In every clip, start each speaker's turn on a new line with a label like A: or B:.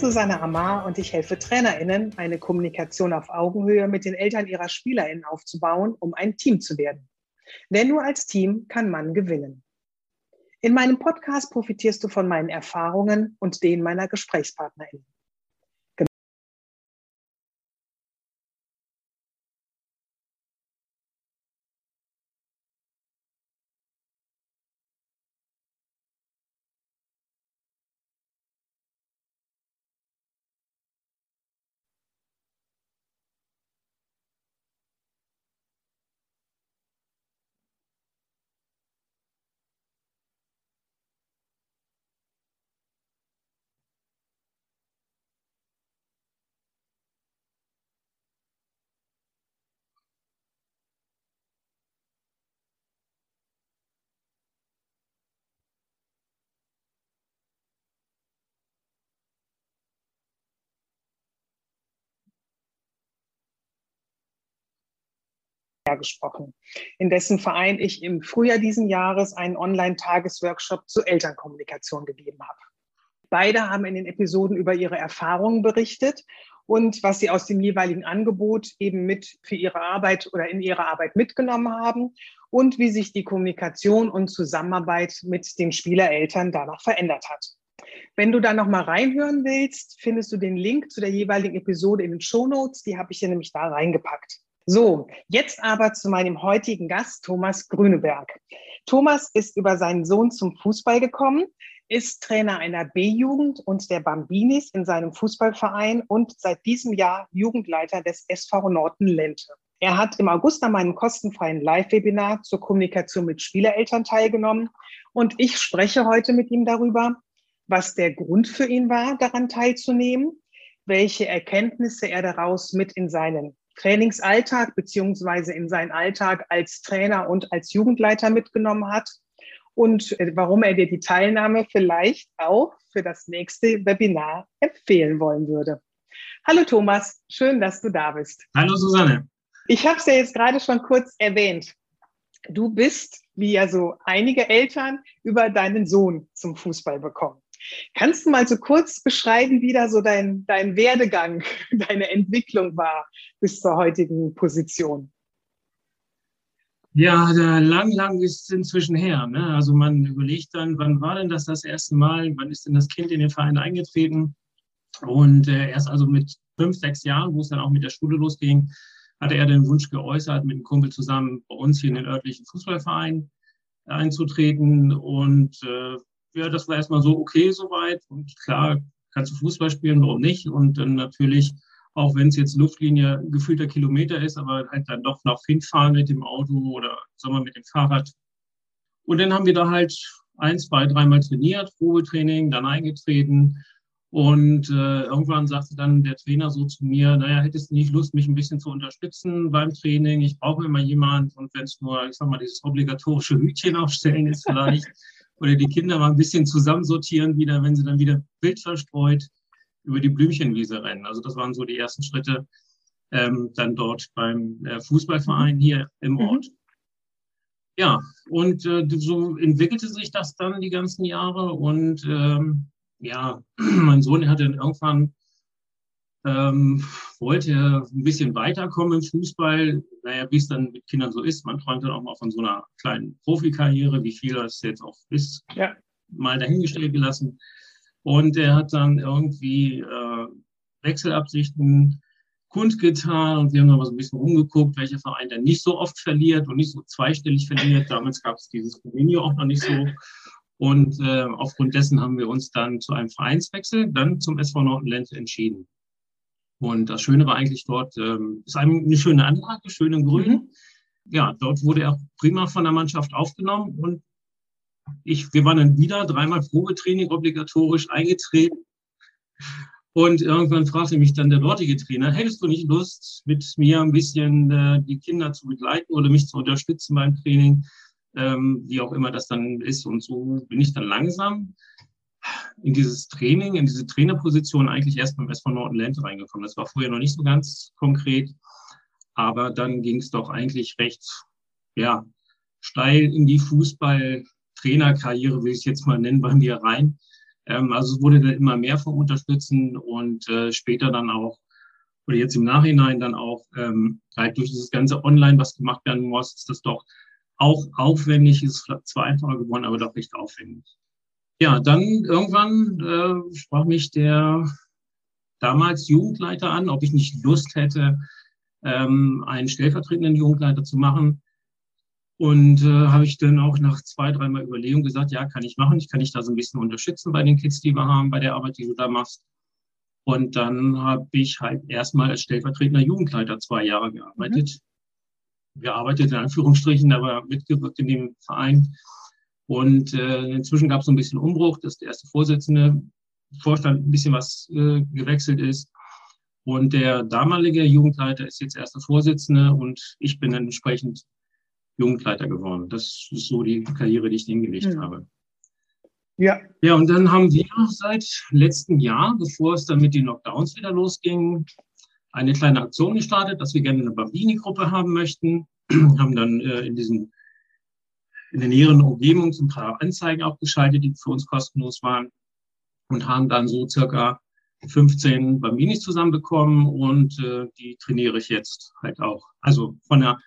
A: Susanne Amar und ich helfe TrainerInnen, eine Kommunikation auf Augenhöhe mit den Eltern ihrer SpielerInnen aufzubauen, um ein Team zu werden. Denn nur als Team kann man gewinnen. In meinem Podcast profitierst du von meinen Erfahrungen und denen meiner GesprächspartnerInnen. Gesprochen, in dessen Verein ich im Frühjahr diesen Jahres einen Online-Tagesworkshop zur Elternkommunikation gegeben habe. Beide haben in den Episoden über ihre Erfahrungen berichtet und was sie aus dem jeweiligen Angebot eben mit für ihre Arbeit oder in ihre Arbeit mitgenommen haben und wie sich die Kommunikation und Zusammenarbeit mit den Spielereltern danach verändert hat. Wenn du da noch mal reinhören willst, findest du den Link zu der jeweiligen Episode in den Show Notes. Die habe ich dir nämlich da reingepackt. So, jetzt aber zu meinem heutigen Gast, Thomas Grüneberg. Thomas ist über seinen Sohn zum Fußball gekommen, ist Trainer einer B-Jugend und der Bambinis in seinem Fußballverein und seit diesem Jahr Jugendleiter des SV Norton Lente. Er hat im August an meinem kostenfreien Live-Webinar zur Kommunikation mit Spielereltern teilgenommen und ich spreche heute mit ihm darüber, was der Grund für ihn war, daran teilzunehmen, welche Erkenntnisse er daraus mit in seinen Trainingsalltag beziehungsweise in seinen Alltag als Trainer und als Jugendleiter mitgenommen hat und äh, warum er dir die Teilnahme vielleicht auch für das nächste Webinar empfehlen wollen würde. Hallo Thomas, schön, dass du da bist.
B: Hallo Susanne.
A: Ich habe es ja jetzt gerade schon kurz erwähnt. Du bist, wie ja so einige Eltern, über deinen Sohn zum Fußball bekommen. Kannst du mal so kurz beschreiben, wie da so dein, dein Werdegang, deine Entwicklung war bis zur heutigen Position?
B: Ja, lang, lang ist es inzwischen her. Ne? Also man überlegt dann, wann war denn das das erste Mal? Wann ist denn das Kind in den Verein eingetreten? Und äh, erst also mit fünf, sechs Jahren, wo es dann auch mit der Schule losging, hatte er den Wunsch geäußert, mit einem Kumpel zusammen bei uns hier in den örtlichen Fußballverein einzutreten. Und äh, ja, das war erstmal so okay soweit. Und klar, kannst du Fußball spielen, warum nicht? Und dann natürlich, auch wenn es jetzt Luftlinie gefühlter Kilometer ist, aber halt dann doch noch hinfahren mit dem Auto oder sagen wir mit dem Fahrrad. Und dann haben wir da halt ein, zwei, dreimal trainiert, Probetraining, dann eingetreten. Und äh, irgendwann sagte dann der Trainer so zu mir, naja, hättest du nicht Lust, mich ein bisschen zu unterstützen beim Training? Ich brauche immer jemand. Und wenn es nur, ich sag mal, dieses obligatorische Hütchen aufstellen ist vielleicht. oder die Kinder mal ein bisschen zusammensortieren wieder, wenn sie dann wieder wild verstreut über die Blümchenwiese rennen. Also das waren so die ersten Schritte ähm, dann dort beim äh, Fußballverein hier im mhm. Ort. Mhm. Ja, und äh, so entwickelte sich das dann die ganzen Jahre und ähm, ja, mein Sohn hatte dann irgendwann ähm, wollte ein bisschen weiterkommen im Fußball. Naja, wie es dann mit Kindern so ist, man träumt dann auch mal von so einer kleinen Profikarriere, wie viel das jetzt auch ist, ja. mal dahingestellt gelassen. Und er hat dann irgendwie äh, Wechselabsichten kundgetan und wir haben noch so ein bisschen rumgeguckt, welcher Verein denn nicht so oft verliert und nicht so zweistellig verliert. Damals gab es dieses Convenio auch noch nicht so. Und äh, aufgrund dessen haben wir uns dann zu einem Vereinswechsel, dann zum SV Nordland entschieden. Und das Schöne war eigentlich dort, ähm, ist eine schöne Anlage, schön in Grün. Mhm. Ja, dort wurde er prima von der Mannschaft aufgenommen und ich, wir waren dann wieder dreimal Probetraining obligatorisch eingetreten. Und irgendwann fragte mich dann der dortige Trainer, hättest du nicht Lust, mit mir ein bisschen äh, die Kinder zu begleiten oder mich zu unterstützen beim Training, ähm, wie auch immer das dann ist. Und so bin ich dann langsam in dieses Training, in diese Trainerposition eigentlich erst beim SV Norton reingekommen. Das war vorher noch nicht so ganz konkret, aber dann ging es doch eigentlich recht, ja, steil in die Fußball-Trainerkarriere, will ich es jetzt mal nennen, bei mir rein. Ähm, also es wurde dann immer mehr vom Unterstützen und äh, später dann auch, oder jetzt im Nachhinein dann auch, ähm, halt durch dieses ganze Online, was gemacht werden muss, ist das doch auch aufwendig, ist zwar einfacher geworden, aber doch recht aufwendig. Ja, dann irgendwann äh, sprach mich der damals Jugendleiter an, ob ich nicht Lust hätte, ähm, einen stellvertretenden Jugendleiter zu machen. Und äh, habe ich dann auch nach zwei, dreimal Überlegung gesagt, ja, kann ich machen. Ich kann dich da so ein bisschen unterstützen bei den Kids, die wir haben, bei der Arbeit, die du da machst. Und dann habe ich halt erstmal als stellvertretender Jugendleiter zwei Jahre gearbeitet. Mhm. Gearbeitet in Anführungsstrichen, aber mitgewirkt in dem Verein. Und äh, inzwischen gab es so ein bisschen Umbruch, dass der erste Vorsitzende, Vorstand ein bisschen was äh, gewechselt ist. Und der damalige Jugendleiter ist jetzt erster Vorsitzende und ich bin dann entsprechend Jugendleiter geworden. Das ist so die Karriere, die ich hingelegt mhm. habe. Ja. Ja, und dann haben wir seit letztem Jahr, bevor es dann mit den Lockdowns wieder losging, eine kleine Aktion gestartet, dass wir gerne eine Bambini-Gruppe haben möchten. haben dann äh, in diesen in der näheren Umgebung ein paar Anzeigen auch geschaltet, die für uns kostenlos waren und haben dann so circa 15 Bambinis zusammenbekommen und äh, die trainiere ich jetzt halt auch. Also von der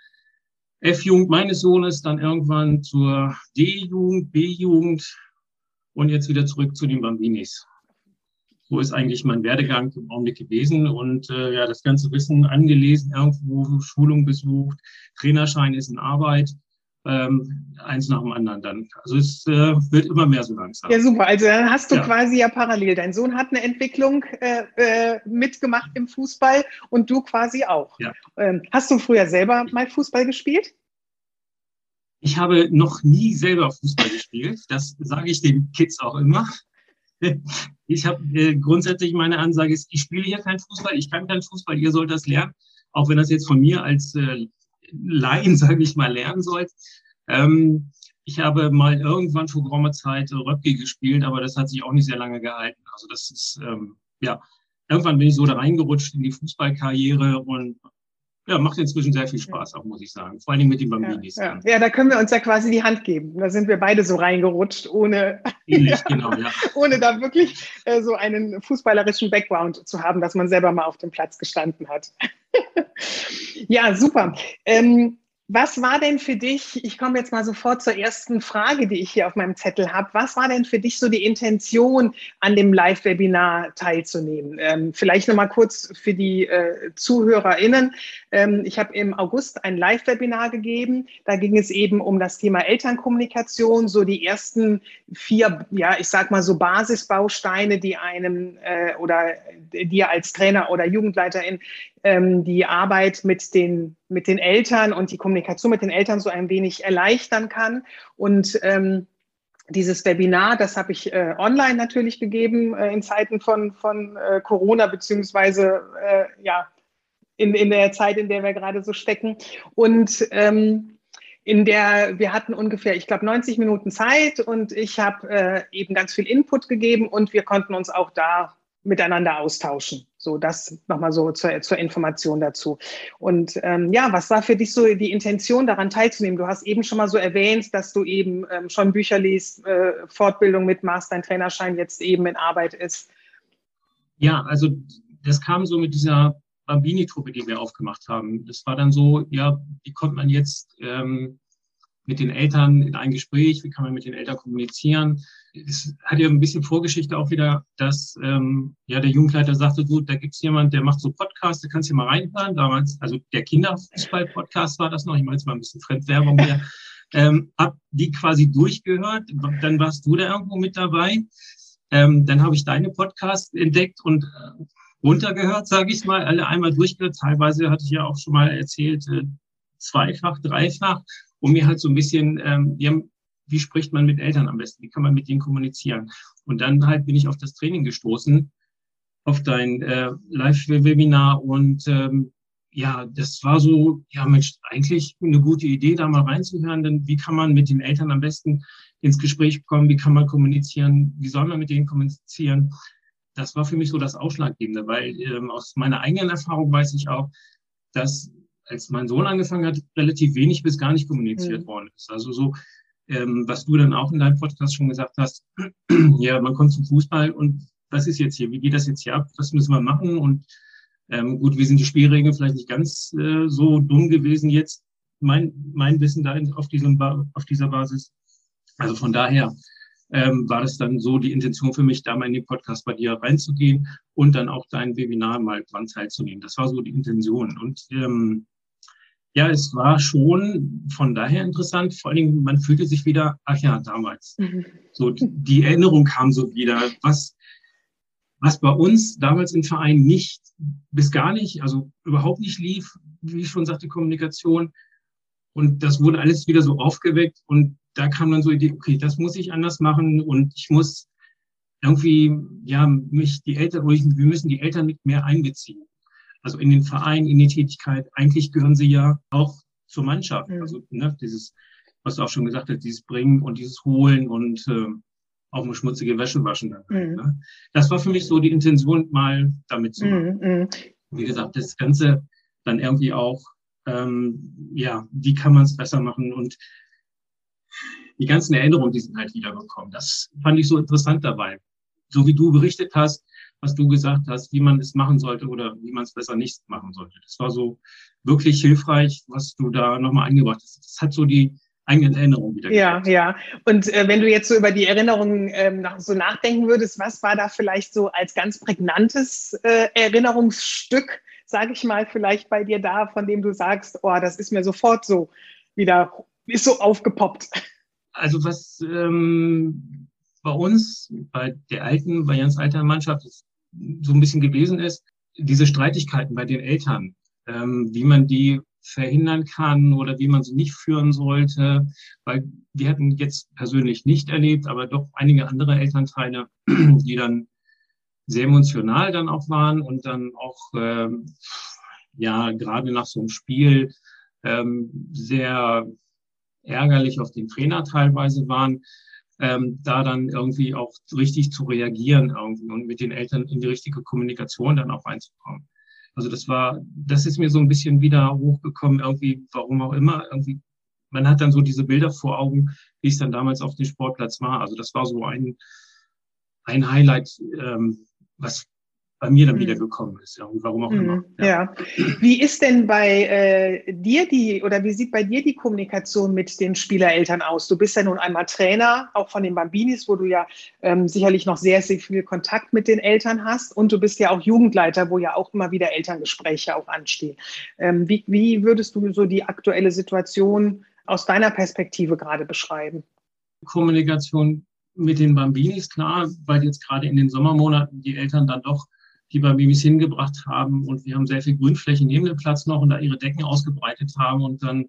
B: F-Jugend meines Sohnes dann irgendwann zur D-Jugend, B-Jugend und jetzt wieder zurück zu den Bambinis. So ist eigentlich mein Werdegang im Augenblick gewesen und äh, ja, das ganze Wissen angelesen, irgendwo Schulung besucht, Trainerschein ist in Arbeit ähm, eins nach dem anderen dann. Also es äh, wird immer mehr so langsam.
A: Ja, super. Also dann hast du ja. quasi ja parallel. Dein Sohn hat eine Entwicklung äh, äh, mitgemacht im Fußball und du quasi auch. Ja. Ähm, hast du früher selber mal Fußball gespielt?
B: Ich habe noch nie selber Fußball gespielt. Das sage ich den Kids auch immer. Ich habe äh, grundsätzlich meine Ansage ist, ich spiele hier kein Fußball, ich kann kein Fußball, ihr sollt das lernen. Auch wenn das jetzt von mir als äh, Laien, sage ich mal, lernen sollt. Ähm, ich habe mal irgendwann vor geraumer Zeit Röpke gespielt, aber das hat sich auch nicht sehr lange gehalten. Also das ist, ähm, ja, irgendwann bin ich so da reingerutscht in die Fußballkarriere und ja, macht inzwischen sehr viel Spaß, auch muss ich sagen. Vor allem mit den Bambinis.
A: Ja, ja. ja, da können wir uns ja quasi die Hand geben. Da sind wir beide so reingerutscht, ohne, Ähnlich, genau, ja. ohne da wirklich äh, so einen fußballerischen Background zu haben, dass man selber mal auf dem Platz gestanden hat. ja, super. Ähm, was war denn für dich, ich komme jetzt mal sofort zur ersten Frage, die ich hier auf meinem Zettel habe, was war denn für dich so die Intention, an dem Live-Webinar teilzunehmen? Ähm, vielleicht nochmal kurz für die äh, ZuhörerInnen. Ähm, ich habe im August ein Live-Webinar gegeben. Da ging es eben um das Thema Elternkommunikation, so die ersten vier, ja, ich sag mal so Basisbausteine, die einem äh, oder dir als Trainer oder Jugendleiterin ähm, die Arbeit mit den, mit den Eltern und die Kommunikation mit den Eltern so ein wenig erleichtern kann. Und ähm, dieses Webinar, das habe ich äh, online natürlich gegeben äh, in Zeiten von, von äh, Corona, beziehungsweise äh, ja, in, in der Zeit, in der wir gerade so stecken. Und ähm, in der wir hatten ungefähr, ich glaube, 90 Minuten Zeit und ich habe äh, eben ganz viel Input gegeben und wir konnten uns auch da miteinander austauschen. So, das nochmal so zur, zur Information dazu. Und ähm, ja, was war für dich so die Intention, daran teilzunehmen? Du hast eben schon mal so erwähnt, dass du eben ähm, schon Bücher liest, äh, Fortbildung mitmachst, dein Trainerschein jetzt eben in Arbeit ist.
B: Ja, also das kam so mit dieser Bambini-Truppe, die wir aufgemacht haben. Das war dann so, ja, wie kommt man jetzt ähm, mit den Eltern in ein Gespräch, wie kann man mit den Eltern kommunizieren. Es hat ja ein bisschen Vorgeschichte auch wieder, dass ähm, ja der Jugendleiter sagte, gut, da gibt's jemand, der macht so Podcasts, da kannst du mal reinhören. Damals, also der Kinderfußball-Podcast war das noch, ich meine jetzt mal ein bisschen Fremdwerbung hier. Ähm, hab die quasi durchgehört, dann warst du da irgendwo mit dabei. Ähm, dann habe ich deine Podcasts entdeckt und äh, runtergehört, sage ich mal, alle einmal durchgehört. Teilweise hatte ich ja auch schon mal erzählt, äh, zweifach, dreifach um mir halt so ein bisschen, ähm, ja, wie spricht man mit Eltern am besten, wie kann man mit denen kommunizieren. Und dann halt bin ich auf das Training gestoßen auf dein äh, Live-Webinar und ähm, ja, das war so, ja Mensch, eigentlich eine gute Idee, da mal reinzuhören, denn wie kann man mit den Eltern am besten ins Gespräch kommen, wie kann man kommunizieren, wie soll man mit denen kommunizieren. Das war für mich so das Ausschlaggebende, weil ähm, aus meiner eigenen Erfahrung weiß ich auch, dass als mein Sohn angefangen hat, relativ wenig bis gar nicht kommuniziert mhm. worden ist. Also so, ähm, was du dann auch in deinem Podcast schon gesagt hast, ja, man kommt zum Fußball und was ist jetzt hier? Wie geht das jetzt hier ab? Was müssen wir machen? Und ähm, gut, wie sind die Spielregeln vielleicht nicht ganz äh, so dumm gewesen jetzt? Mein, mein Wissen da auf, diesem, auf dieser Basis. Also von daher ähm, war das dann so die Intention für mich, da mal in den Podcast bei dir reinzugehen und dann auch dein Webinar mal dran teilzunehmen. Das war so die Intention. Und ähm, ja, es war schon von daher interessant. Vor allen Dingen, man fühlte sich wieder, ach ja, damals. Mhm. So, die Erinnerung kam so wieder. Was, was bei uns damals im Verein nicht, bis gar nicht, also überhaupt nicht lief, wie ich schon sagte, Kommunikation. Und das wurde alles wieder so aufgeweckt. Und da kam dann so die Idee, okay, das muss ich anders machen und ich muss irgendwie, ja, mich die Eltern, wir müssen die Eltern mit mehr einbeziehen also in den Verein, in die Tätigkeit. Eigentlich gehören sie ja auch zur Mannschaft. Mhm. Also ne, dieses, was du auch schon gesagt hast, dieses Bringen und dieses Holen und äh, auch eine schmutzige Wäsche waschen. Dann, mhm. ne? Das war für mich so die Intention, mal damit zu machen. Mhm. mhm. Wie gesagt, das Ganze dann irgendwie auch, ähm, ja, wie kann man es besser machen und die ganzen Erinnerungen, die sind halt wiedergekommen. Das fand ich so interessant dabei. So wie du berichtet hast, was du gesagt hast, wie man es machen sollte oder wie man es besser nicht machen sollte. Das war so wirklich hilfreich, was du da nochmal eingebracht hast. Das hat so die eigenen Erinnerungen wieder.
A: Ja, gehabt. ja. Und äh, wenn du jetzt so über die Erinnerungen ähm, nach, so nachdenken würdest, was war da vielleicht so als ganz prägnantes äh, Erinnerungsstück, sage ich mal, vielleicht bei dir da, von dem du sagst, oh, das ist mir sofort so wieder, ist so aufgepoppt?
B: Also was ähm, bei uns, bei der alten, bei Jans alter Mannschaft, so ein bisschen gewesen ist, diese Streitigkeiten bei den Eltern, ähm, wie man die verhindern kann oder wie man sie nicht führen sollte, weil wir hatten jetzt persönlich nicht erlebt, aber doch einige andere Elternteile, die dann sehr emotional dann auch waren und dann auch ähm, ja gerade nach so einem Spiel ähm, sehr ärgerlich auf den Trainer teilweise waren ähm, da dann irgendwie auch richtig zu reagieren irgendwie und mit den Eltern in die richtige Kommunikation dann auch reinzukommen. Also das war, das ist mir so ein bisschen wieder hochgekommen, irgendwie, warum auch immer, irgendwie, man hat dann so diese Bilder vor Augen, wie es dann damals auf dem Sportplatz war. Also das war so ein, ein Highlight, ähm, was bei mir dann mhm. wieder gekommen ist, ja, und warum auch mhm. immer.
A: Ja. ja. Wie ist denn bei äh, dir die oder wie sieht bei dir die Kommunikation mit den Spielereltern aus? Du bist ja nun einmal Trainer, auch von den Bambinis, wo du ja ähm, sicherlich noch sehr, sehr viel Kontakt mit den Eltern hast und du bist ja auch Jugendleiter, wo ja auch immer wieder Elterngespräche auch anstehen. Ähm, wie, wie würdest du so die aktuelle Situation aus deiner Perspektive gerade beschreiben?
B: Kommunikation mit den Bambinis, klar, weil jetzt gerade in den Sommermonaten die Eltern dann doch die bei Babys hingebracht haben. Und wir haben sehr viel Grünfläche neben dem Platz noch und da ihre Decken ausgebreitet haben. Und dann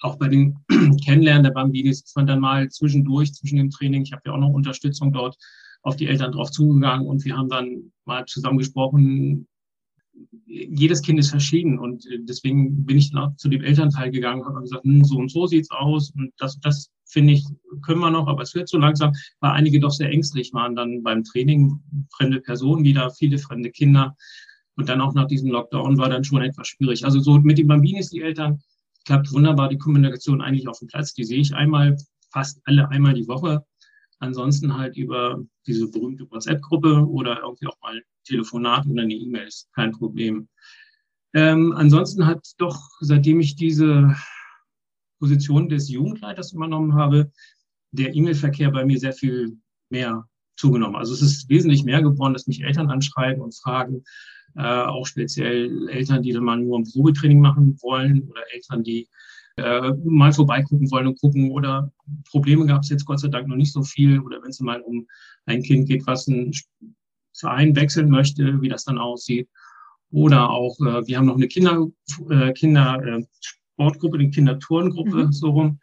B: auch bei den Kennenlernen der Bambinis ist man dann mal zwischendurch, zwischen dem Training, ich habe ja auch noch Unterstützung dort, auf die Eltern drauf zugegangen und wir haben dann mal zusammen gesprochen, jedes Kind ist verschieden und äh, deswegen bin ich dann auch zu dem Elternteil gegangen und habe gesagt, hm, so und so sieht's aus und das, das finde ich, können wir noch, aber es wird so langsam, weil einige doch sehr ängstlich waren dann beim Training, fremde Personen wieder, viele fremde Kinder und dann auch nach diesem Lockdown war dann schon etwas schwierig. Also so mit den Bambinis, die Eltern, klappt wunderbar die Kommunikation eigentlich auf dem Platz, die sehe ich einmal, fast alle einmal die Woche Ansonsten halt über diese berühmte WhatsApp-Gruppe oder irgendwie auch mal Telefonat oder eine E-Mail ist kein Problem. Ähm, ansonsten hat doch, seitdem ich diese Position des Jugendleiters übernommen habe, der E-Mail-Verkehr bei mir sehr viel mehr zugenommen. Also es ist wesentlich mehr geworden, dass mich Eltern anschreiben und fragen, äh, auch speziell Eltern, die dann mal nur ein Probetraining machen wollen oder Eltern, die äh, mal vorbeigucken wollen und gucken. Oder Probleme gab es jetzt Gott sei Dank noch nicht so viel. Oder wenn es mal um ein Kind geht, was einen Verein wechseln möchte, wie das dann aussieht. Oder auch, äh, wir haben noch eine Kinder, äh, Kinder äh, Sportgruppe, eine Kinderturngruppe, mhm. so rum.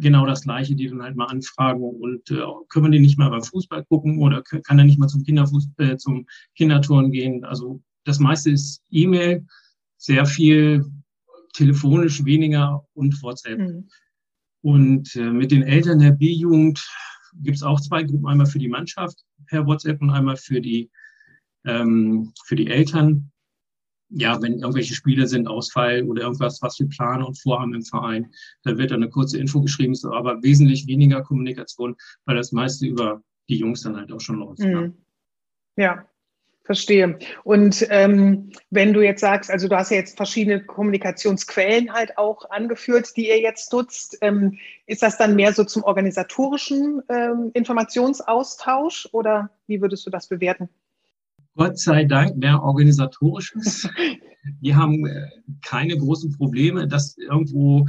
B: genau das Gleiche, die dann halt mal anfragen und äh, können wir den nicht mal beim Fußball gucken oder kann er nicht mal zum Kinderfuß, äh, zum Kinderturnen gehen? Also das meiste ist E-Mail, sehr viel telefonisch, weniger und WhatsApp. Mhm. Und äh, mit den Eltern der B-Jugend gibt es auch zwei Gruppen, einmal für die Mannschaft per WhatsApp und einmal für die, ähm, für die Eltern ja, wenn irgendwelche Spiele sind, Ausfall oder irgendwas, was wir planen und vorhaben im Verein, da wird dann eine kurze Info geschrieben, so, aber wesentlich weniger Kommunikation, weil das meiste über die Jungs dann halt auch schon läuft.
A: Mhm. Ja. Verstehe. Und ähm, wenn du jetzt sagst, also du hast ja jetzt verschiedene Kommunikationsquellen halt auch angeführt, die ihr jetzt nutzt, ähm, ist das dann mehr so zum organisatorischen ähm, Informationsaustausch oder wie würdest du das bewerten?
B: Gott sei Dank mehr organisatorisches. Wir haben äh, keine großen Probleme, dass irgendwo,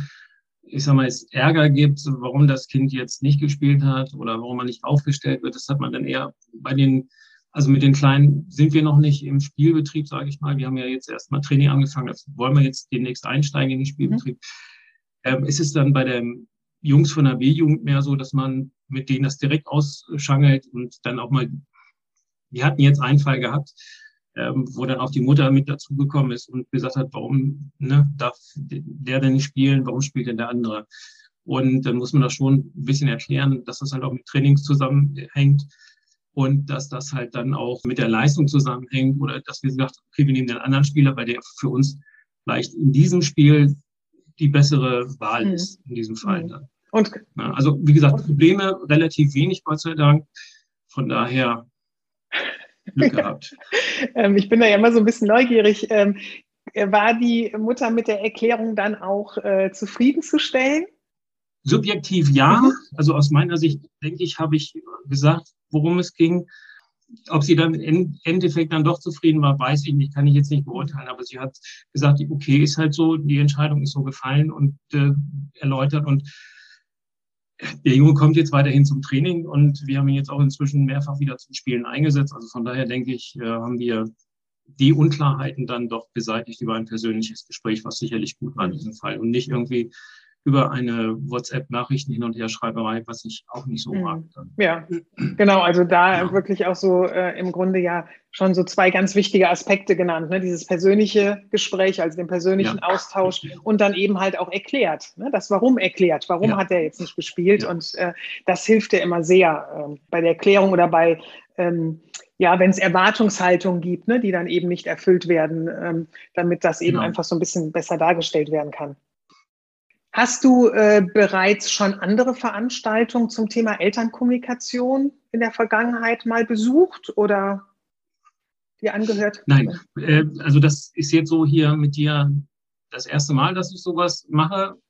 B: ich sag mal, es Ärger gibt, warum das Kind jetzt nicht gespielt hat oder warum man nicht aufgestellt wird. Das hat man dann eher bei den, also mit den Kleinen sind wir noch nicht im Spielbetrieb, sage ich mal. Wir haben ja jetzt erst mal Training angefangen, das wollen wir jetzt demnächst einsteigen in den Spielbetrieb. Mhm. Ähm, ist es dann bei den Jungs von der B-Jugend mehr so, dass man mit denen das direkt ausschangelt und dann auch mal wir hatten jetzt einen Fall gehabt, ähm, wo dann auch die Mutter mit dazugekommen ist und gesagt hat, warum ne, darf der denn nicht spielen, warum spielt denn der andere? Und dann muss man das schon ein bisschen erklären, dass das halt auch mit Trainings zusammenhängt und dass das halt dann auch mit der Leistung zusammenhängt oder dass wir gesagt haben, okay, wir nehmen den anderen Spieler, weil der für uns vielleicht in diesem Spiel die bessere Wahl mhm. ist, in diesem Fall mhm. dann. Und, also wie gesagt, Probleme relativ wenig, Gott sei Dank. Von daher Glück gehabt.
A: ähm, ich bin da ja immer so ein bisschen neugierig. Ähm, war die Mutter mit der Erklärung dann auch äh, zufriedenzustellen?
B: Subjektiv ja. Mhm. Also aus meiner Sicht, denke ich, habe ich gesagt, worum es ging. Ob sie dann im Endeffekt dann doch zufrieden war, weiß ich nicht, kann ich jetzt nicht beurteilen. Aber sie hat gesagt, okay, ist halt so, die Entscheidung ist so gefallen und äh, erläutert. Und der Junge kommt jetzt weiterhin zum Training und wir haben ihn jetzt auch inzwischen mehrfach wieder zum Spielen eingesetzt. Also von daher denke ich, äh, haben wir die Unklarheiten dann doch beseitigt über ein persönliches Gespräch, was sicherlich gut war in diesem Fall und nicht irgendwie über eine WhatsApp-Nachrichten hin und her Schreiberei, was ich auch nicht so mag.
A: Dann. Ja, genau. Also da ja. wirklich auch so äh, im Grunde ja schon so zwei ganz wichtige Aspekte genannt. Ne? Dieses persönliche Gespräch, also den persönlichen ja. Austausch und dann eben halt auch erklärt. Ne? Das Warum erklärt. Warum ja. hat er jetzt nicht gespielt? Und äh, das hilft ja immer sehr äh, bei der Erklärung oder bei ähm, ja, wenn es Erwartungshaltungen gibt, ne, die dann eben nicht erfüllt werden, ähm, damit das eben genau. einfach so ein bisschen besser dargestellt werden kann. Hast du äh, bereits schon andere Veranstaltungen zum Thema Elternkommunikation in der Vergangenheit mal besucht oder dir angehört?
B: Nein, äh, also das ist jetzt so hier mit dir das erste Mal, dass ich sowas mache.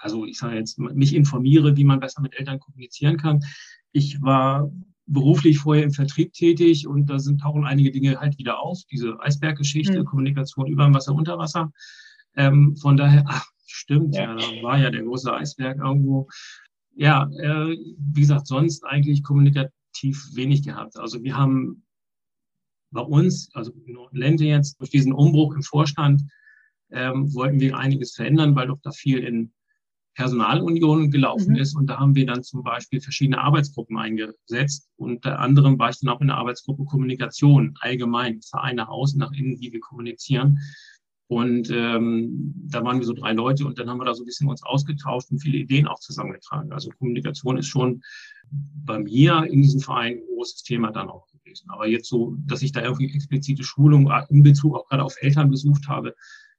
B: Also ich sage jetzt, mich informiere, wie man besser mit Eltern kommunizieren kann. Ich war beruflich vorher im Vertrieb tätig und da sind tauchen einige Dinge halt wieder auf. Diese Eisberggeschichte, mhm. Kommunikation über Wasser, unter Wasser. Ähm, von daher, ach, Stimmt, ja. ja, da war ja der große Eisberg irgendwo. Ja, äh, wie gesagt, sonst eigentlich kommunikativ wenig gehabt. Also wir haben bei uns, also in Lente jetzt, durch diesen Umbruch im Vorstand, ähm, wollten wir einiges verändern, weil doch da viel in Personalunion gelaufen mhm. ist. Und da haben wir dann zum Beispiel verschiedene Arbeitsgruppen eingesetzt. Unter anderem war ich dann auch in der Arbeitsgruppe Kommunikation allgemein, Vereine aus, nach innen, wie wir kommunizieren. Und ähm, da waren wir so drei Leute und dann haben wir da so ein bisschen uns ausgetauscht und viele Ideen auch zusammengetragen. Also Kommunikation ist schon bei mir in diesem Verein ein großes Thema dann auch gewesen. Aber jetzt so, dass ich da irgendwie explizite Schulung in Bezug auch gerade auf Eltern besucht habe,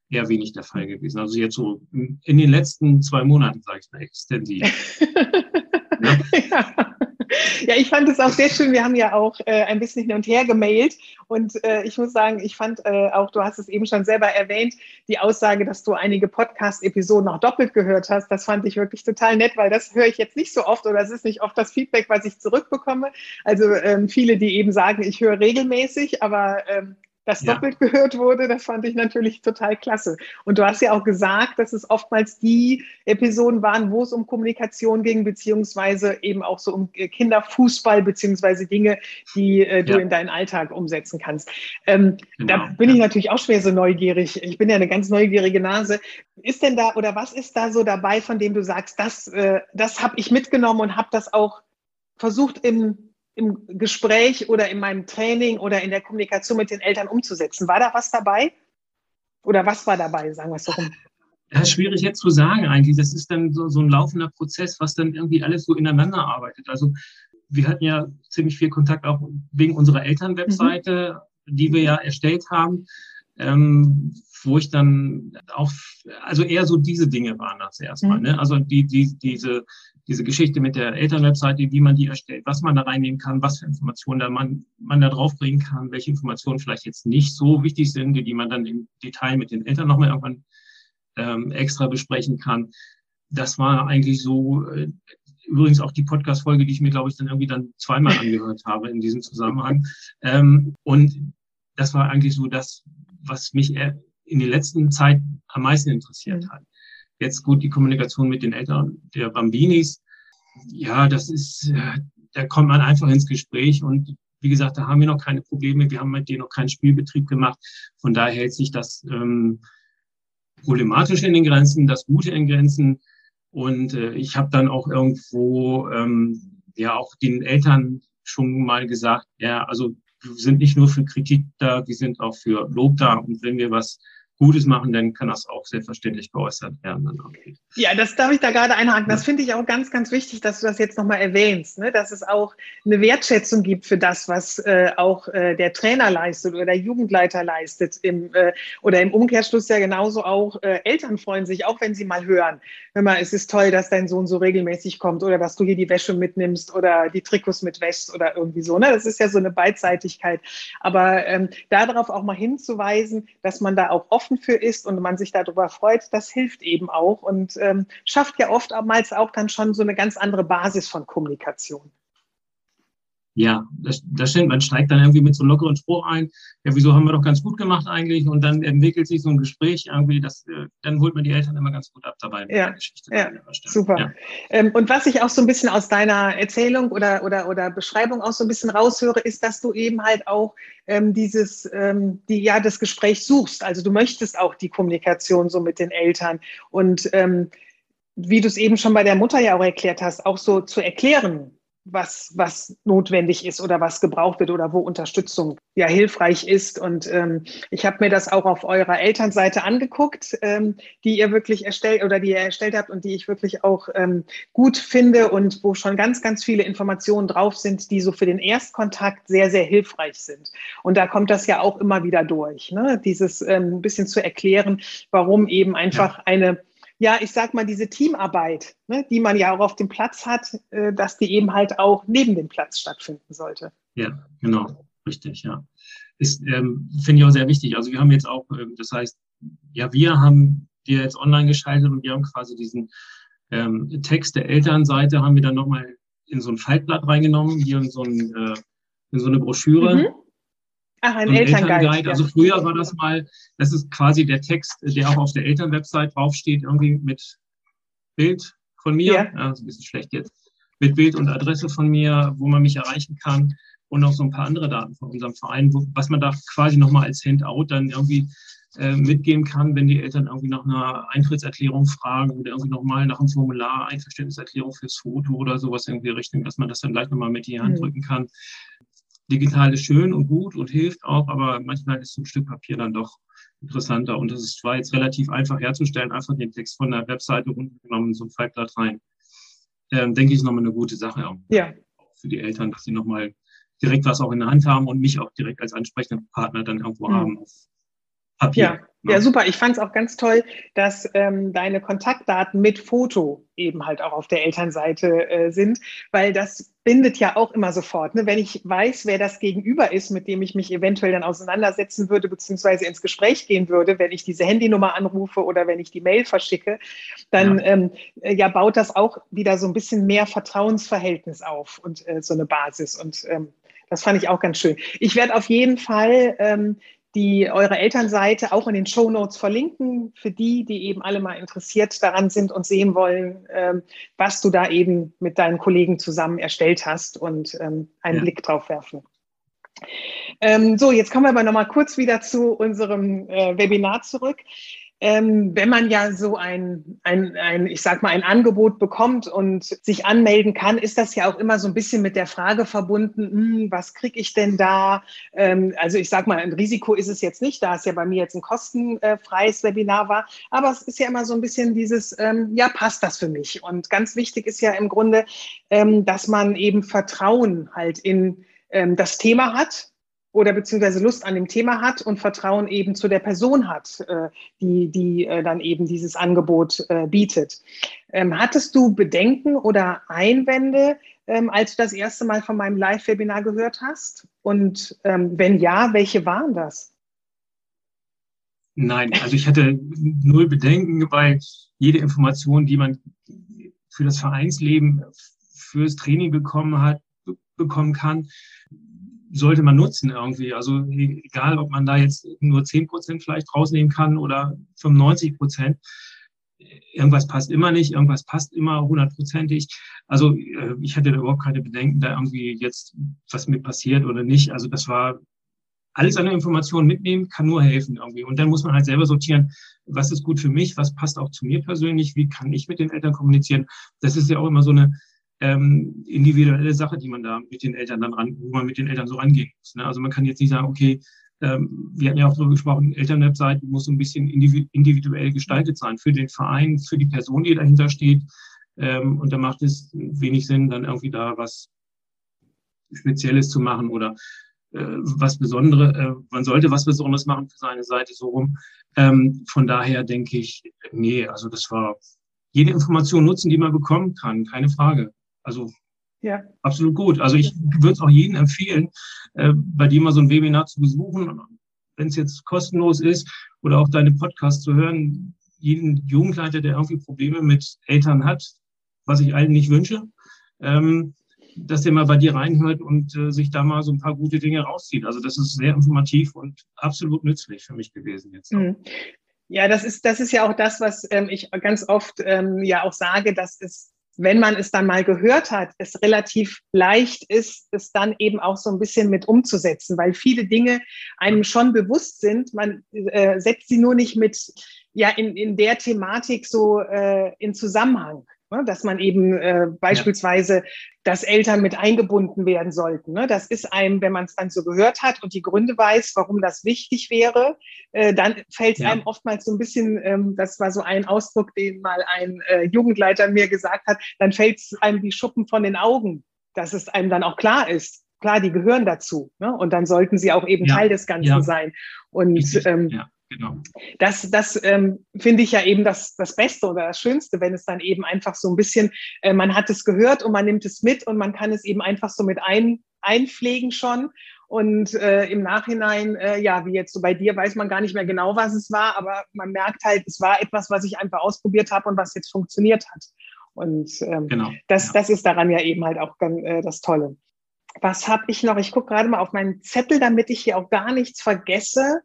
B: eher wenig der Fall gewesen. Also jetzt so in den letzten zwei Monaten, sage ich mal, extensiv.
A: ja. ich fand es auch sehr schön. Wir haben ja auch äh, ein bisschen hin und her gemailt. Und äh, ich muss sagen, ich fand äh, auch, du hast es eben schon selber erwähnt, die Aussage, dass du einige Podcast-Episoden auch doppelt gehört hast. Das fand ich wirklich total nett, weil das höre ich jetzt nicht so oft oder es ist nicht oft das Feedback, was ich zurückbekomme. Also ähm, viele, die eben sagen, ich höre regelmäßig, aber ähm, das ja. doppelt gehört wurde, das fand ich natürlich total klasse. Und du hast ja auch gesagt, dass es oftmals die Episoden waren, wo es um Kommunikation ging, beziehungsweise eben auch so um Kinderfußball, beziehungsweise Dinge, die äh, du ja. in deinen Alltag umsetzen kannst. Ähm, genau. Da bin ich natürlich auch schwer so neugierig. Ich bin ja eine ganz neugierige Nase. Ist denn da oder was ist da so dabei, von dem du sagst, das, äh, das habe ich mitgenommen und habe das auch versucht im im Gespräch oder in meinem Training oder in der Kommunikation mit den Eltern umzusetzen. War da was dabei? Oder was war dabei, sagen wir es so rum?
B: Das ist schwierig jetzt zu sagen eigentlich. Das ist dann so, so ein laufender Prozess, was dann irgendwie alles so ineinander arbeitet. Also wir hatten ja ziemlich viel Kontakt auch wegen unserer Elternwebseite, mhm. die wir ja erstellt haben, ähm, wo ich dann auch, also eher so diese Dinge waren das erstmal. Mhm. Ne? Also die, die, diese diese Geschichte mit der Elternwebseite, wie man die erstellt, was man da reinnehmen kann, was für Informationen da man, man da draufbringen kann, welche Informationen vielleicht jetzt nicht so wichtig sind, die man dann im Detail mit den Eltern nochmal irgendwann ähm, extra besprechen kann. Das war eigentlich so, äh, übrigens auch die Podcast-Folge, die ich mir, glaube ich, dann irgendwie dann zweimal angehört habe in diesem Zusammenhang. Ähm, und das war eigentlich so das, was mich in der letzten Zeit am meisten interessiert mhm. hat. Jetzt gut, die Kommunikation mit den Eltern der Bambinis. Ja, das ist, äh, da kommt man einfach ins Gespräch und wie gesagt, da haben wir noch keine Probleme. Wir haben mit denen noch keinen Spielbetrieb gemacht. Von daher hält sich das ähm, problematisch in den Grenzen, das Gute in Grenzen. Und äh, ich habe dann auch irgendwo ähm, ja auch den Eltern schon mal gesagt, ja, also wir sind nicht nur für Kritik da, wir sind auch für Lob da. Und wenn wir was Gutes machen, dann kann das auch selbstverständlich geäußert werden.
A: Ja, das darf ich da gerade einhaken. Das finde ich auch ganz, ganz wichtig, dass du das jetzt nochmal erwähnst, ne? dass es auch eine Wertschätzung gibt für das, was äh, auch äh, der Trainer leistet oder der Jugendleiter leistet. Im, äh, oder im Umkehrschluss ja genauso auch äh, Eltern freuen sich, auch wenn sie mal hören, wenn man, es ist toll, dass dein Sohn so regelmäßig kommt oder dass du hier die Wäsche mitnimmst oder die Trikots mitwäschst oder irgendwie so. Ne? Das ist ja so eine Beidseitigkeit. Aber ähm, darauf auch mal hinzuweisen, dass man da auch oft offen für ist und man sich darüber freut, das hilft eben auch und ähm, schafft ja oftmals auch dann schon so eine ganz andere Basis von Kommunikation.
B: Ja, das, das stimmt. Man steigt dann irgendwie mit so einem lockeren Spruch ein. Ja, wieso haben wir doch ganz gut gemacht eigentlich? Und dann entwickelt sich so ein Gespräch irgendwie. Das, äh, dann holt man die Eltern immer ganz gut ab dabei.
A: Ja, ja super. Ja. Ähm, und was ich auch so ein bisschen aus deiner Erzählung oder, oder, oder Beschreibung auch so ein bisschen raushöre, ist, dass du eben halt auch ähm, dieses, ähm, die, ja, das Gespräch suchst. Also du möchtest auch die Kommunikation so mit den Eltern und ähm, wie du es eben schon bei der Mutter ja auch erklärt hast, auch so zu erklären, was, was notwendig ist oder was gebraucht wird oder wo Unterstützung ja hilfreich ist. Und ähm, ich habe mir das auch auf eurer Elternseite angeguckt, ähm, die ihr wirklich erstellt oder die ihr erstellt habt und die ich wirklich auch ähm, gut finde und wo schon ganz, ganz viele Informationen drauf sind, die so für den Erstkontakt sehr, sehr hilfreich sind. Und da kommt das ja auch immer wieder durch, ne? dieses ähm, ein bisschen zu erklären, warum eben einfach ja. eine ja, ich sag mal, diese Teamarbeit, ne, die man ja auch auf dem Platz hat, äh, dass die eben halt auch neben dem Platz stattfinden sollte.
B: Ja, genau, richtig, ja. Ist, ähm, finde ich auch sehr wichtig. Also wir haben jetzt auch, äh, das heißt, ja, wir haben die jetzt online geschaltet und wir haben quasi diesen ähm, Text der Elternseite haben wir dann nochmal in so ein Faltblatt reingenommen, hier in so, ein, äh, in so eine Broschüre. Mhm. Ach, ein Elternguide. Elternguide. Also früher war das mal, das ist quasi der Text, der auch auf der Elternwebsite draufsteht, irgendwie mit Bild von mir. Ja. ja ist ein bisschen schlecht jetzt. Mit Bild und Adresse von mir, wo man mich erreichen kann und noch so ein paar andere Daten von unserem Verein, wo, was man da quasi nochmal als Handout dann irgendwie äh, mitgeben kann, wenn die Eltern irgendwie nach einer Eintrittserklärung fragen oder irgendwie nochmal nach einem Formular, Einverständniserklärung fürs Foto oder sowas irgendwie Richtung, dass man das dann gleich nochmal mit in die Hand mhm. drücken kann digital ist schön und gut und hilft auch, aber manchmal ist so ein Stück Papier dann doch interessanter. Und das ist zwar jetzt relativ einfach herzustellen, einfach den Text von der Webseite runtergenommen, so ein Faltblatt rein. Ähm, denke ich, ist nochmal eine gute Sache auch ja. für die Eltern, dass sie nochmal direkt was auch in der Hand haben und mich auch direkt als ansprechenden Partner dann irgendwo mhm. haben auf
A: Papier. Ja. Ja, super. Ich fand es auch ganz toll, dass ähm, deine Kontaktdaten mit Foto eben halt auch auf der Elternseite äh, sind, weil das bindet ja auch immer sofort. Ne? Wenn ich weiß, wer das Gegenüber ist, mit dem ich mich eventuell dann auseinandersetzen würde, beziehungsweise ins Gespräch gehen würde, wenn ich diese Handynummer anrufe oder wenn ich die Mail verschicke, dann ja, ähm, äh, ja baut das auch wieder so ein bisschen mehr Vertrauensverhältnis auf und äh, so eine Basis. Und ähm, das fand ich auch ganz schön. Ich werde auf jeden Fall ähm, die eure Elternseite auch in den Show Notes verlinken für die, die eben alle mal interessiert daran sind und sehen wollen, ähm, was du da eben mit deinen Kollegen zusammen erstellt hast und ähm, einen ja. Blick drauf werfen. Ähm, so, jetzt kommen wir aber noch mal kurz wieder zu unserem äh, Webinar zurück ähm, wenn man ja so ein, ein, ein, ich sag mal, ein Angebot bekommt und sich anmelden kann, ist das ja auch immer so ein bisschen mit der Frage verbunden, hm, was kriege ich denn da? Ähm, also ich sag mal, ein Risiko ist es jetzt nicht, da es ja bei mir jetzt ein kostenfreies Webinar war, aber es ist ja immer so ein bisschen dieses, ähm, ja, passt das für mich? Und ganz wichtig ist ja im Grunde, ähm, dass man eben Vertrauen halt in ähm, das Thema hat, oder beziehungsweise Lust an dem Thema hat und Vertrauen eben zu der Person hat, äh, die, die äh, dann eben dieses Angebot äh, bietet. Ähm, hattest du Bedenken oder Einwände, ähm, als du das erste Mal von meinem Live-Webinar gehört hast? Und ähm, wenn ja, welche waren das?
B: Nein, also ich hatte null Bedenken, weil jede Information, die man für das Vereinsleben, fürs Training bekommen hat, bekommen kann, sollte man nutzen irgendwie. Also egal, ob man da jetzt nur 10 Prozent vielleicht rausnehmen kann oder 95 Prozent. Irgendwas passt immer nicht, irgendwas passt immer hundertprozentig. Also äh, ich hatte da überhaupt keine Bedenken, da irgendwie jetzt was mir passiert oder nicht. Also das war alles an Informationen mitnehmen, kann nur helfen irgendwie. Und dann muss man halt selber sortieren, was ist gut für mich, was passt auch zu mir persönlich, wie kann ich mit den Eltern kommunizieren. Das ist ja auch immer so eine, ähm, individuelle Sache, die man da mit den Eltern dann ran, wo man mit den Eltern so rangehen muss. Ne? Also man kann jetzt nicht sagen, okay, ähm, wir hatten ja auch darüber gesprochen, Elternwebseite muss so ein bisschen individuell gestaltet sein für den Verein, für die Person, die dahinter steht. Ähm, und da macht es wenig Sinn, dann irgendwie da was Spezielles zu machen oder äh, was Besonderes, äh, man sollte was Besonderes machen für seine Seite so rum. Ähm, von daher denke ich, nee, also das war jede Information nutzen, die man bekommen kann, keine Frage. Also ja. absolut gut. Also ich würde es auch jedem empfehlen, äh, bei dir mal so ein Webinar zu besuchen, wenn es jetzt kostenlos ist oder auch deine Podcasts zu hören. Jeden Jugendleiter, der irgendwie Probleme mit Eltern hat, was ich allen nicht wünsche, ähm, dass der mal bei dir reinhört und äh, sich da mal so ein paar gute Dinge rauszieht. Also das ist sehr informativ und absolut nützlich für mich gewesen jetzt. Mhm.
A: Ja, das ist, das ist ja auch das, was ähm, ich ganz oft ähm, ja auch sage, dass es wenn man es dann mal gehört hat, es relativ leicht ist, es dann eben auch so ein bisschen mit umzusetzen, weil viele Dinge einem schon bewusst sind. Man äh, setzt sie nur nicht mit, ja, in, in der Thematik so äh, in Zusammenhang. Ne? Dass man eben äh, beispielsweise, ja. dass Eltern mit eingebunden werden sollten. Ne? Das ist einem, wenn man es dann so gehört hat und die Gründe weiß, warum das wichtig wäre, äh, dann fällt es ja. einem oftmals so ein bisschen, ähm, das war so ein Ausdruck, den mal ein äh, Jugendleiter mir gesagt hat, dann fällt es einem die Schuppen von den Augen, dass es einem dann auch klar ist, klar, die gehören dazu. Ne? Und dann sollten sie auch eben ja, Teil des Ganzen sein. Und ähm, ja. Genau. Das, das ähm, finde ich ja eben das, das Beste oder das Schönste, wenn es dann eben einfach so ein bisschen, äh, man hat es gehört und man nimmt es mit und man kann es eben einfach so mit ein, einpflegen schon. Und äh, im Nachhinein, äh, ja, wie jetzt so bei dir, weiß man gar nicht mehr genau, was es war, aber man merkt halt, es war etwas, was ich einfach ausprobiert habe und was jetzt funktioniert hat. Und ähm, genau, das, ja. das ist daran ja eben halt auch ganz, äh, das Tolle. Was habe ich noch? Ich gucke gerade mal auf meinen Zettel, damit ich hier auch gar nichts vergesse.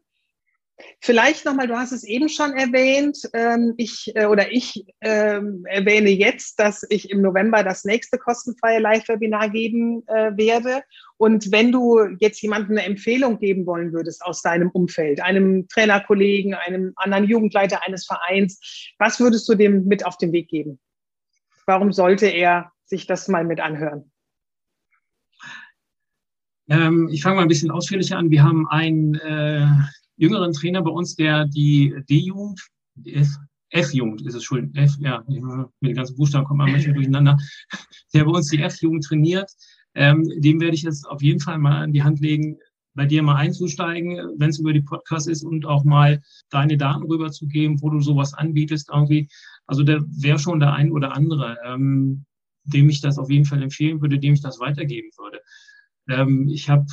A: Vielleicht nochmal, du hast es eben schon erwähnt, ähm, ich äh, oder ich ähm, erwähne jetzt, dass ich im November das nächste kostenfreie Live-Webinar geben äh, werde. Und wenn du jetzt jemandem eine Empfehlung geben wollen würdest aus deinem Umfeld, einem Trainerkollegen, einem anderen Jugendleiter eines Vereins, was würdest du dem mit auf den Weg geben? Warum sollte er sich das mal mit anhören?
B: Ähm, ich fange mal ein bisschen ausführlicher an. Wir haben ein äh, jüngeren Trainer bei uns, der die D-Jugend, F-Jugend ist es schon, F, ja, mit den ganzen Buchstaben kommt man manchmal durcheinander, der bei uns die F-Jugend trainiert. Ähm, dem werde ich jetzt auf jeden Fall mal an die Hand legen, bei dir mal einzusteigen, wenn es über die Podcast ist und auch mal deine Daten rüberzugeben, wo du sowas anbietest irgendwie. Also der wäre schon der ein oder andere, ähm, dem ich das auf jeden Fall empfehlen würde, dem ich das weitergeben würde. Ähm, ich habe,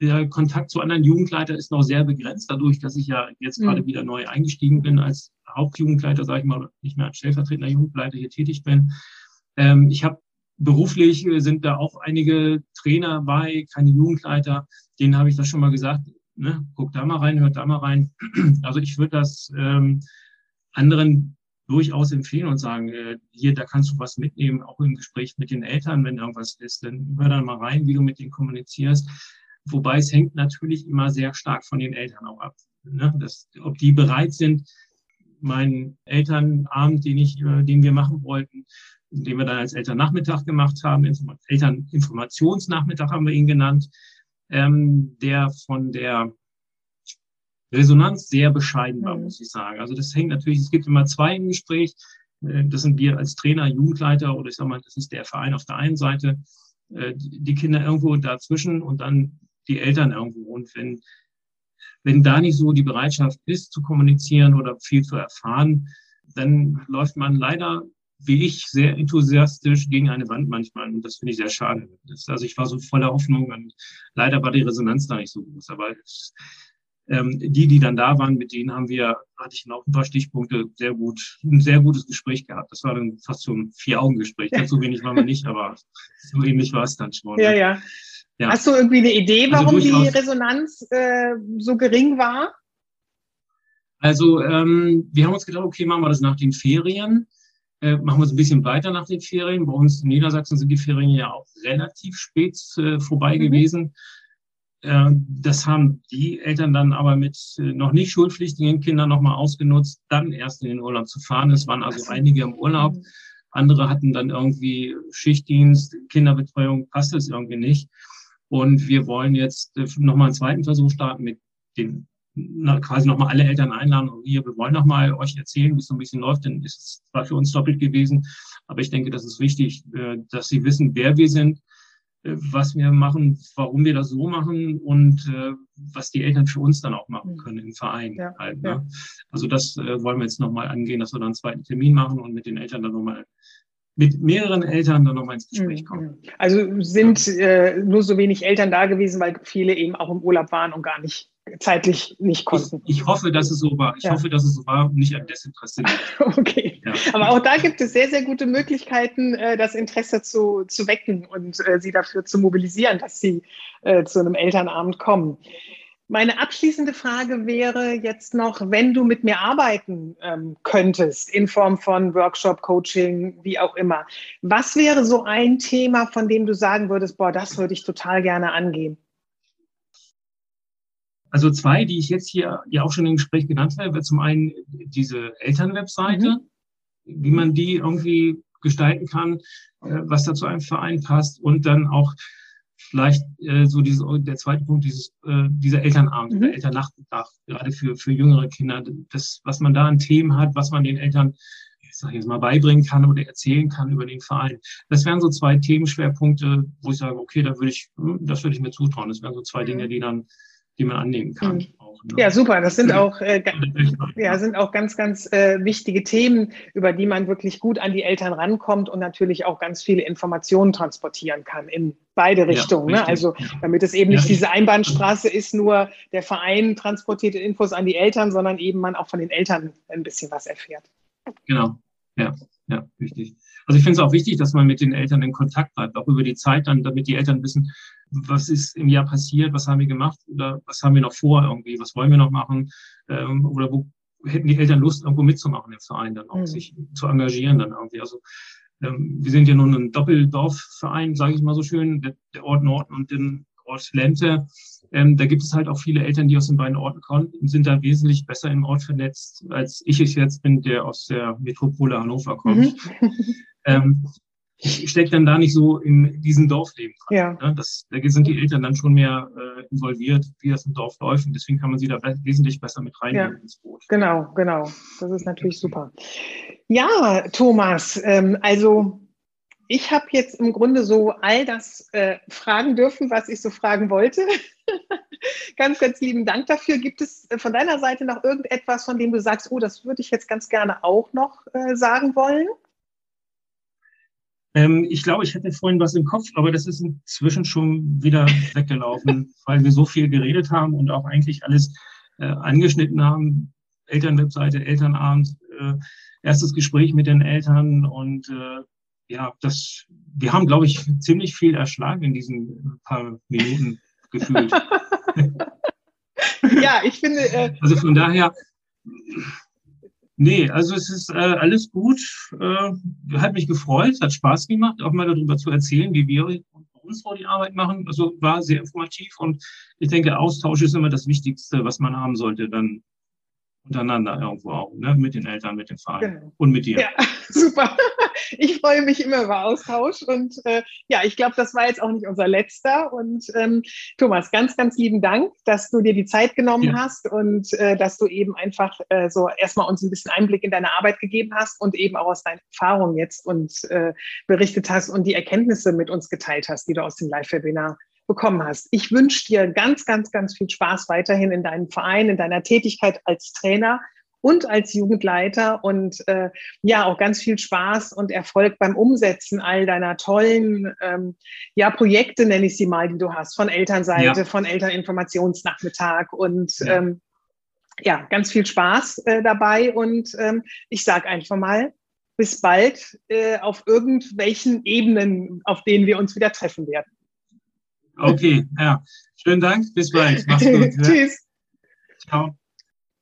B: der Kontakt zu anderen Jugendleitern ist noch sehr begrenzt, dadurch, dass ich ja jetzt mhm. gerade wieder neu eingestiegen bin als Hauptjugendleiter, sage ich mal, nicht mehr als stellvertretender Jugendleiter hier tätig bin. Ähm, ich habe beruflich sind da auch einige Trainer bei, keine Jugendleiter. Denen habe ich das schon mal gesagt. ne, guckt da mal rein, hört da mal rein. Also ich würde das ähm, anderen durchaus empfehlen und sagen, äh, hier, da kannst du was mitnehmen, auch im Gespräch mit den Eltern, wenn irgendwas ist, dann hör dann mal rein, wie du mit denen kommunizierst. Wobei es hängt natürlich immer sehr stark von den Eltern auch ab. Ne? Das, ob die bereit sind, meinen Elternabend, den, ich, äh, den wir machen wollten, den wir dann als Elternnachmittag gemacht haben, Elterninformationsnachmittag haben wir ihn genannt, ähm, der von der Resonanz sehr bescheiden war, mhm. muss ich sagen. Also das hängt natürlich, es gibt immer zwei im Gespräch. Äh, das sind wir als Trainer, Jugendleiter oder ich sag mal, das ist der Verein auf der einen Seite, äh, die Kinder irgendwo dazwischen und dann die Eltern irgendwo. Und wenn, wenn da nicht so die Bereitschaft ist, zu kommunizieren oder viel zu erfahren, dann läuft man leider, wie ich, sehr enthusiastisch gegen eine Wand manchmal. Und das finde ich sehr schade. Das, also ich war so voller Hoffnung und leider war die Resonanz da nicht so groß. Aber es, ähm, die, die dann da waren, mit denen haben wir, hatte ich noch ein paar Stichpunkte, sehr gut, ein sehr gutes Gespräch gehabt. Das war dann fast so ein Vier-Augen-Gespräch. Ganz so wenig waren wir nicht, aber so ähnlich war es dann schon.
A: Ja, ja. ja. Hast du irgendwie eine Idee, also warum also die Resonanz äh, so gering war?
B: Also ähm, wir haben uns gedacht, okay, machen wir das nach den Ferien. Äh, machen wir es ein bisschen weiter nach den Ferien. Bei uns in Niedersachsen sind die Ferien ja auch relativ spät äh, vorbei mhm. gewesen. Äh, das haben die Eltern dann aber mit äh, noch nicht schulpflichtigen Kindern nochmal ausgenutzt, dann erst in den Urlaub zu fahren. Es waren also einige im Urlaub. Andere hatten dann irgendwie Schichtdienst, Kinderbetreuung, passt es irgendwie nicht. Und wir wollen jetzt äh, nochmal einen zweiten Versuch starten mit den quasi nochmal alle Eltern einladen und hier, wir wollen nochmal euch erzählen, wie es so ein bisschen läuft, denn es war für uns doppelt gewesen. Aber ich denke, das ist wichtig, dass sie wissen, wer wir sind, was wir machen, warum wir das so machen und äh, was die Eltern für uns dann auch machen mhm. können im Verein. Ja, halt, ne? ja. Also das äh, wollen wir jetzt nochmal angehen, dass wir dann einen zweiten Termin machen und mit den Eltern dann nochmal mit mehreren Eltern dann nochmal ins Gespräch mhm. kommen.
A: Also sind äh, nur so wenig Eltern da gewesen, weil viele eben auch im Urlaub waren und gar nicht zeitlich nicht konnten.
B: Ich, ich hoffe, dass es so war. Ich ja. hoffe, dass es so war und nicht ein Desinteresse.
A: okay. Ja. Aber auch da gibt es sehr, sehr gute Möglichkeiten, äh, das Interesse zu, zu wecken und äh, sie dafür zu mobilisieren, dass sie äh, zu einem Elternabend kommen. Meine abschließende Frage wäre jetzt noch, wenn du mit mir arbeiten ähm, könntest, in Form von Workshop, Coaching, wie auch immer, was wäre so ein Thema, von dem du sagen würdest, boah, das würde ich total gerne angehen?
B: Also zwei, die ich jetzt hier ja auch schon im Gespräch genannt habe, zum einen diese Elternwebseite, mhm. wie man die irgendwie gestalten kann, äh, was da zu einem Verein passt und dann auch vielleicht äh, so diese, der zweite Punkt, dieses, äh, dieser Elternabend, mhm. der Elternnachmittag, gerade für, für jüngere Kinder, das, was man da an Themen hat, was man den Eltern ich sage jetzt mal, beibringen kann oder erzählen kann über den Verein. Das wären so zwei Themenschwerpunkte, wo ich sage, okay, da würde ich, hm, das würde ich mir zutrauen. Das wären so zwei mhm. Dinge, die dann die man annehmen kann. Mhm.
A: Auch, ne? Ja, super. Das sind auch, äh, ja, sind auch ganz, ganz äh, wichtige Themen, über die man wirklich gut an die Eltern rankommt und natürlich auch ganz viele Informationen transportieren kann in beide Richtungen. Ja, ne? Also damit es eben nicht diese Einbahnstraße ist, nur der Verein transportiert Infos an die Eltern, sondern eben man auch von den Eltern ein bisschen was erfährt.
B: Genau, ja, ja, wichtig. Also ich finde es auch wichtig, dass man mit den Eltern in Kontakt bleibt, auch über die Zeit dann, damit die Eltern wissen, was ist im Jahr passiert, was haben wir gemacht oder was haben wir noch vor irgendwie, was wollen wir noch machen ähm, oder wo hätten die Eltern Lust, irgendwo mitzumachen im Verein, dann auch mhm. sich zu engagieren dann irgendwie. Also ähm, wir sind ja nun ein Doppeldorfverein, sage ich mal so schön, der, der Ort Norden und den Ort Lente. Ähm, da gibt es halt auch viele Eltern, die aus den beiden Orten kommen und sind da wesentlich besser im Ort vernetzt, als ich es jetzt bin, der aus der Metropole Hannover kommt. Mhm. ähm, ich stecke dann da nicht so in diesem Dorfleben dran. Ja. Ne? Das, da sind die Eltern dann schon mehr äh, involviert, wie das im Dorf läuft. Und deswegen kann man sie da wesentlich besser mit reinnehmen ja. ins
A: Boot. Genau, genau. Das ist natürlich super. Ja, Thomas, ähm, also ich habe jetzt im Grunde so all das äh, fragen dürfen, was ich so fragen wollte. ganz, ganz lieben Dank dafür. Gibt es äh, von deiner Seite noch irgendetwas, von dem du sagst, oh, das würde ich jetzt ganz gerne auch noch äh, sagen wollen?
B: Ähm, ich glaube, ich hatte vorhin was im Kopf, aber das ist inzwischen schon wieder weggelaufen, weil wir so viel geredet haben und auch eigentlich alles äh, angeschnitten haben. Elternwebseite, Elternabend, äh, erstes Gespräch mit den Eltern und äh, ja, das, wir haben, glaube ich, ziemlich viel erschlagen in diesen paar Minuten gefühlt.
A: ja, ich finde. Äh,
B: also von daher, nee, also es ist äh, alles gut. Äh, hat mich gefreut, hat Spaß gemacht, auch mal darüber zu erzählen, wie wir bei uns vor die Arbeit machen. Also war sehr informativ und ich denke, Austausch ist immer das Wichtigste, was man haben sollte, dann untereinander irgendwo auch, ne? mit den Eltern, mit dem Verein genau. und mit dir.
A: Ja, super. Ich freue mich immer über Austausch und äh, ja, ich glaube, das war jetzt auch nicht unser letzter. Und ähm, Thomas, ganz, ganz lieben Dank, dass du dir die Zeit genommen ja. hast und äh, dass du eben einfach äh, so erstmal uns ein bisschen Einblick in deine Arbeit gegeben hast und eben auch aus deinen Erfahrungen jetzt und äh, berichtet hast und die Erkenntnisse mit uns geteilt hast, die du aus dem Live-Webinar bekommen hast. Ich wünsche dir ganz, ganz, ganz viel Spaß weiterhin in deinem Verein, in deiner Tätigkeit als Trainer und als Jugendleiter und äh, ja auch ganz viel Spaß und Erfolg beim Umsetzen all deiner tollen ähm, ja Projekte nenne ich sie mal, die du hast von Elternseite, ja. von Elterninformationsnachmittag und ja. Ähm, ja ganz viel Spaß äh, dabei und ähm, ich sage einfach mal bis bald äh, auf irgendwelchen Ebenen, auf denen wir uns wieder treffen werden.
B: Okay, ja. Schönen Dank. Bis bald. Mach's gut. Tschüss.
A: Ciao.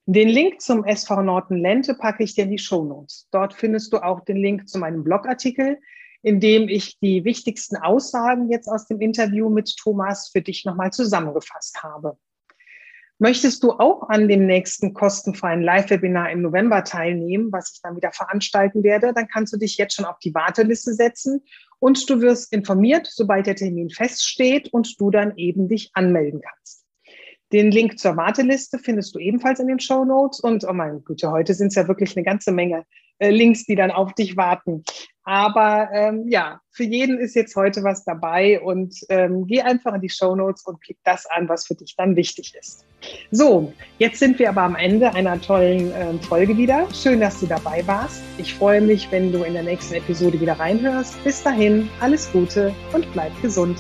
A: Den Link zum SV Norton Lente packe ich dir in die Show Notes. Dort findest du auch den Link zu meinem Blogartikel, in dem ich die wichtigsten Aussagen jetzt aus dem Interview mit Thomas für dich nochmal zusammengefasst habe. Möchtest du auch an dem nächsten kostenfreien Live-Webinar im November teilnehmen, was ich dann wieder veranstalten werde, dann kannst du dich jetzt schon auf die Warteliste setzen und du wirst informiert, sobald der Termin feststeht und du dann eben dich anmelden kannst. Den Link zur Warteliste findest du ebenfalls in den Show Notes. Und oh mein Güte, heute sind es ja wirklich eine ganze Menge äh, Links, die dann auf dich warten. Aber ähm, ja, für jeden ist jetzt heute was dabei und ähm, geh einfach in die Show Notes und klick das an, was für dich dann wichtig ist. So, jetzt sind wir aber am Ende einer tollen ähm, Folge wieder. Schön, dass du dabei warst. Ich freue mich, wenn du in der nächsten Episode wieder reinhörst. Bis dahin, alles Gute und bleib gesund.